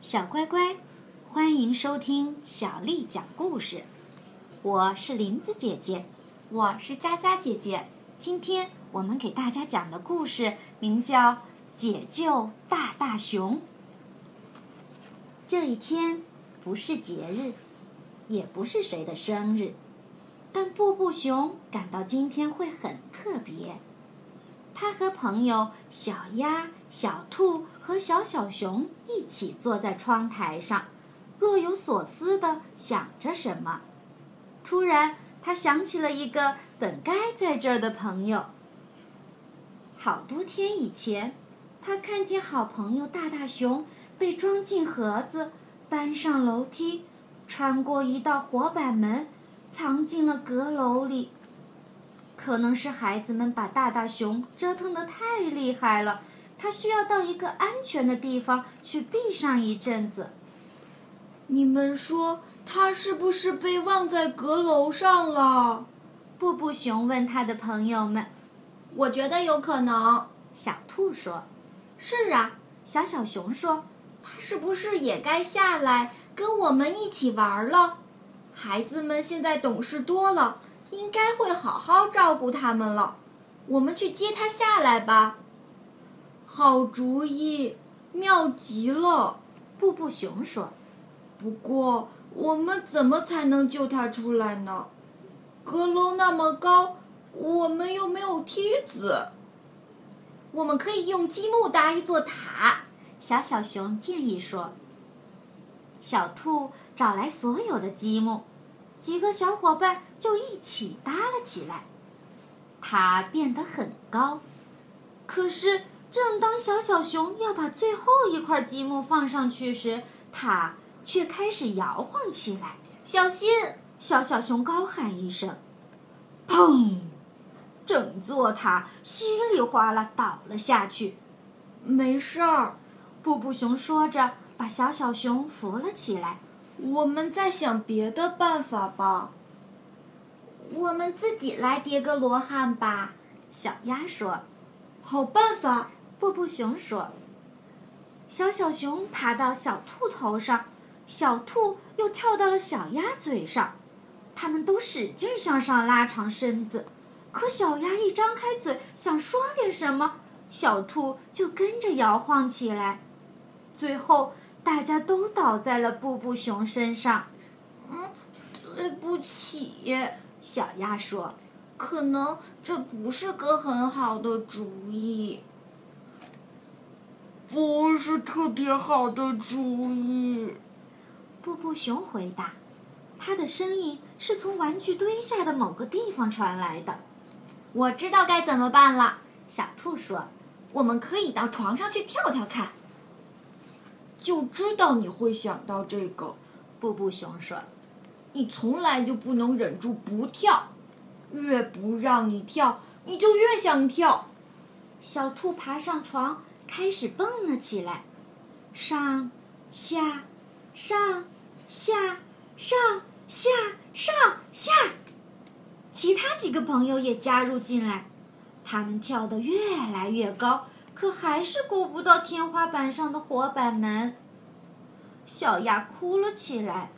小乖乖，欢迎收听小丽讲故事。我是林子姐姐，我是佳佳姐姐。今天我们给大家讲的故事名叫《解救大大熊》。这一天不是节日，也不是谁的生日，但布布熊感到今天会很特别。他和朋友小鸭、小兔和小小熊一起坐在窗台上，若有所思地想着什么。突然，他想起了一个本该在这儿的朋友。好多天以前，他看见好朋友大大熊被装进盒子，搬上楼梯，穿过一道活板门，藏进了阁楼里。可能是孩子们把大大熊折腾得太厉害了，他需要到一个安全的地方去避上一阵子。你们说他是不是被忘在阁楼上了？布布熊问他的朋友们。我觉得有可能。小兔说：“是啊。”小小熊说：“他是不是也该下来跟我们一起玩了？孩子们现在懂事多了。”应该会好好照顾他们了，我们去接他下来吧。好主意，妙极了！布布熊说。不过，我们怎么才能救他出来呢？阁楼那么高，我们又没有梯子。我们可以用积木搭一座塔。小小熊建议说。小兔找来所有的积木。几个小伙伴就一起搭了起来，塔变得很高。可是，正当小小熊要把最后一块积木放上去时，塔却开始摇晃起来。小心！小小熊高喊一声：“砰！”整座塔稀里哗啦倒了下去。没事儿，布布熊说着，把小小熊扶了起来。我们再想别的办法吧。我们自己来叠个罗汉吧，小鸭说。好办法，布布熊说。小小熊爬到小兔头上，小兔又跳到了小鸭嘴上，他们都使劲向上拉长身子，可小鸭一张开嘴想说点什么，小兔就跟着摇晃起来，最后。大家都倒在了布布熊身上。嗯，对不起，小鸭说：“可能这不是个很好的主意。”不是特别好的主意。布布熊回答，他的声音是从玩具堆下的某个地方传来的。我知道该怎么办了，小兔说：“我们可以到床上去跳跳看。”就知道你会想到这个，布布熊说：“你从来就不能忍住不跳，越不让你跳，你就越想跳。”小兔爬上床，开始蹦了起来，上、下、上、下、上、下、上、下。其他几个朋友也加入进来，他们跳得越来越高。可还是够不到天花板上的活板门。小鸭哭了起来。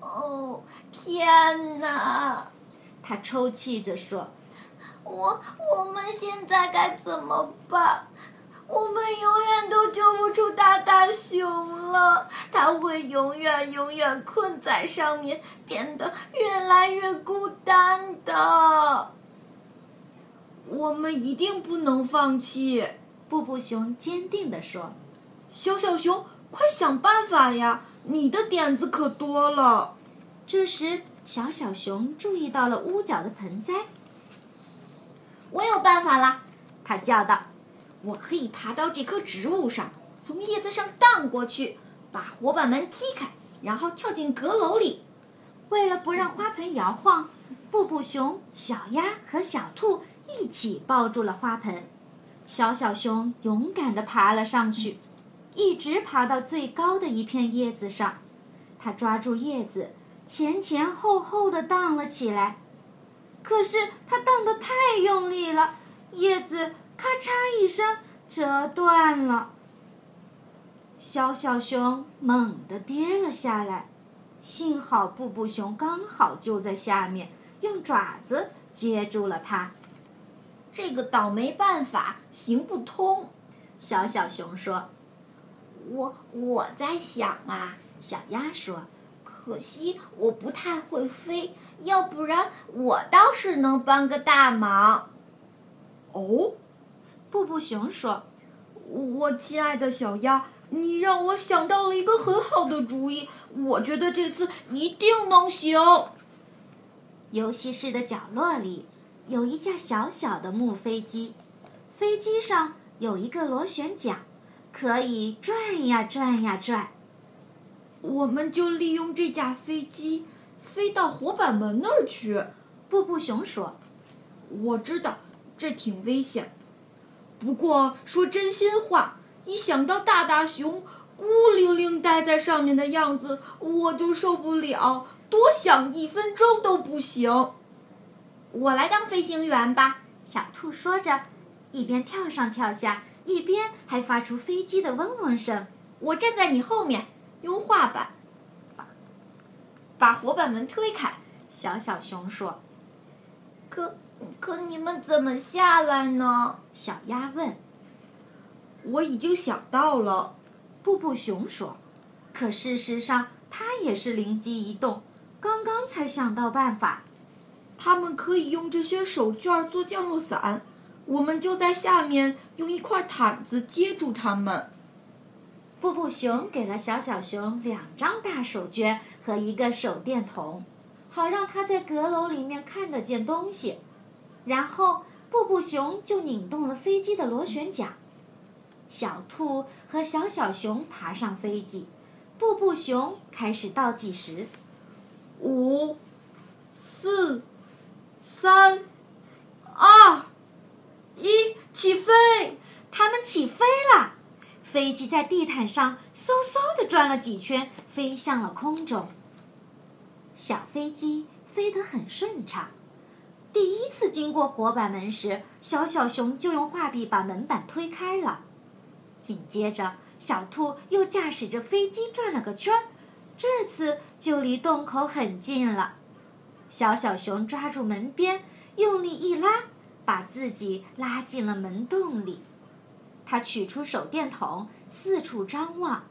哦，天哪！它抽泣着说：“我我们现在该怎么办？我们永远都救不出大大熊了，它会永远永远困在上面，变得越来越孤单的。我们一定不能放弃。”布布熊坚定地说：“小小熊，快想办法呀！你的点子可多了。”这时，小小熊注意到了屋角的盆栽。“我有办法了！”他叫道，“我可以爬到这棵植物上，从叶子上荡过去，把活板门踢开，然后跳进阁楼里。为了不让花盆摇晃，布布熊、小鸭和小兔一起抱住了花盆。”小小熊勇敢地爬了上去，一直爬到最高的一片叶子上。它抓住叶子，前前后后地荡了起来。可是它荡得太用力了，叶子咔嚓一声折断了。小小熊猛地跌了下来，幸好布布熊刚好就在下面，用爪子接住了它。这个倒霉办法行不通，小小熊说。我我在想啊，小鸭说，可惜我不太会飞，要不然我倒是能帮个大忙。哦，布布熊说，我亲爱的小鸭。你让我想到了一个很好的主意，我觉得这次一定能行。游戏室的角落里有一架小小的木飞机，飞机上有一个螺旋桨，可以转呀转呀转。我们就利用这架飞机飞到活板门那儿去。布布熊说：“我知道这挺危险，不过说真心话。”一想到大大熊孤零零待在上面的样子，我就受不了，多想一分钟都不行。我来当飞行员吧，小兔说着，一边跳上跳下，一边还发出飞机的嗡嗡声。我站在你后面，用画板把把活板门推开。小小熊说：“可可你们怎么下来呢？”小鸭问。我已经想到了，布布熊说：“可事实上，他也是灵机一动，刚刚才想到办法。他们可以用这些手绢做降落伞，我们就在下面用一块毯子接住它们。”布布熊给了小小熊两张大手绢和一个手电筒，好让他在阁楼里面看得见东西。然后，布布熊就拧动了飞机的螺旋桨。小兔和小小熊爬上飞机，布布熊开始倒计时：五、四、三、二、一，起飞！它们起飞了，飞机在地毯上嗖嗖的转了几圈，飞向了空中。小飞机飞得很顺畅。第一次经过活板门时，小小熊就用画笔把门板推开了。紧接着，小兔又驾驶着飞机转了个圈儿，这次就离洞口很近了。小小熊抓住门边，用力一拉，把自己拉进了门洞里。他取出手电筒，四处张望。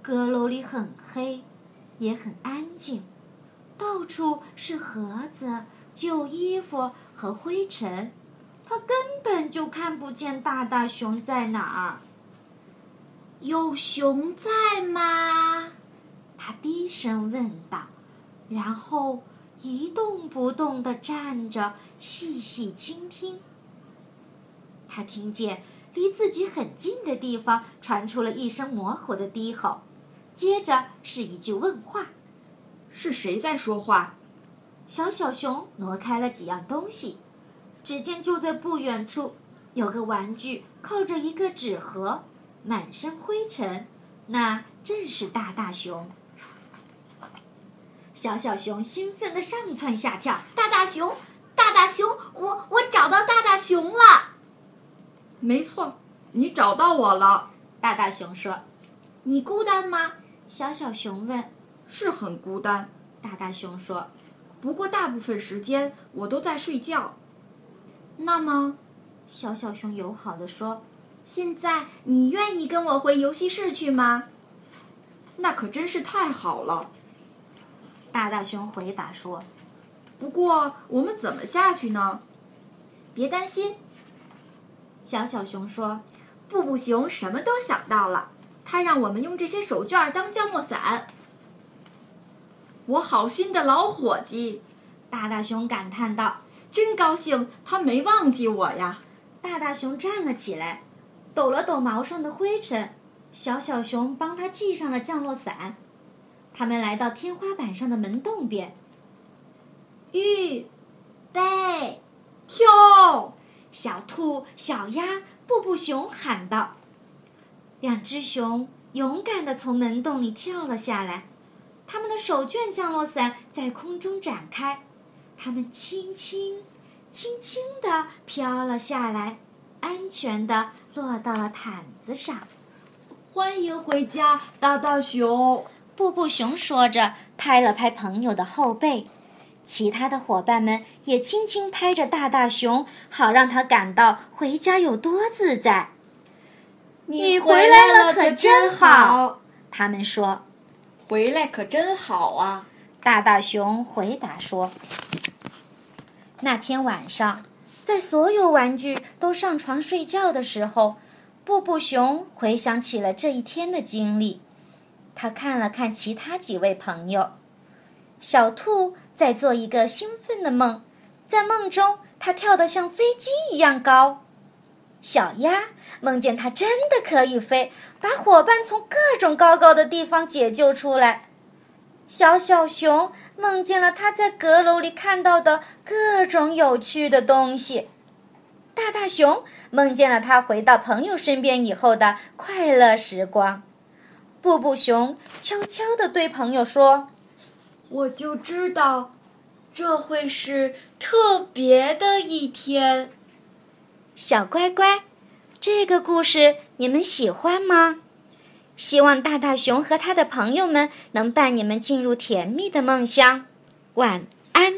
阁楼里很黑，也很安静，到处是盒子、旧衣服和灰尘。他根本就看不见大大熊在哪儿。有熊在吗？他低声问道，然后一动不动地站着，细细倾听。他听见离自己很近的地方传出了一声模糊的低吼，接着是一句问话：“是谁在说话？”小小熊挪开了几样东西。只见就在不远处，有个玩具靠着一个纸盒，满身灰尘，那正是大大熊。小小熊兴奋的上蹿下跳，大大熊，大大熊，我我找到大大熊了。没错，你找到我了。大大熊说：“你孤单吗？”小小熊问。“是很孤单。”大大熊说。“不过大部分时间我都在睡觉。”那么，小小熊友好的说：“现在你愿意跟我回游戏室去吗？”那可真是太好了。大大熊回答说：“不过我们怎么下去呢？”别担心，小小熊说：“布布熊什么都想到了，他让我们用这些手绢当降落伞。”我好心的老伙计，大大熊感叹道。真高兴，他没忘记我呀！大大熊站了起来，抖了抖毛上的灰尘。小小熊帮他系上了降落伞。他们来到天花板上的门洞边。预备，跳！小兔、小鸭、布布熊喊道。两只熊勇敢地从门洞里跳了下来，他们的手绢降落伞在空中展开。它们轻轻、轻轻地飘了下来，安全地落到了毯子上。欢迎回家，大大熊。布布熊说着，拍了拍朋友的后背。其他的伙伴们也轻轻拍着大大熊，好让他感到回家有多自在。你回来了可真好，他们说。回来可真好啊！大大熊回答说。那天晚上，在所有玩具都上床睡觉的时候，布布熊回想起了这一天的经历。他看了看其他几位朋友，小兔在做一个兴奋的梦，在梦中它跳得像飞机一样高。小鸭梦见它真的可以飞，把伙伴从各种高高的地方解救出来。小小熊梦见了它在阁楼里看到的各种有趣的东西。大大熊梦见了他回到朋友身边以后的快乐时光。布布熊悄悄地对朋友说：“我就知道，这会是特别的一天。”小乖乖，这个故事你们喜欢吗？希望大大熊和他的朋友们能伴你们进入甜蜜的梦乡。晚安。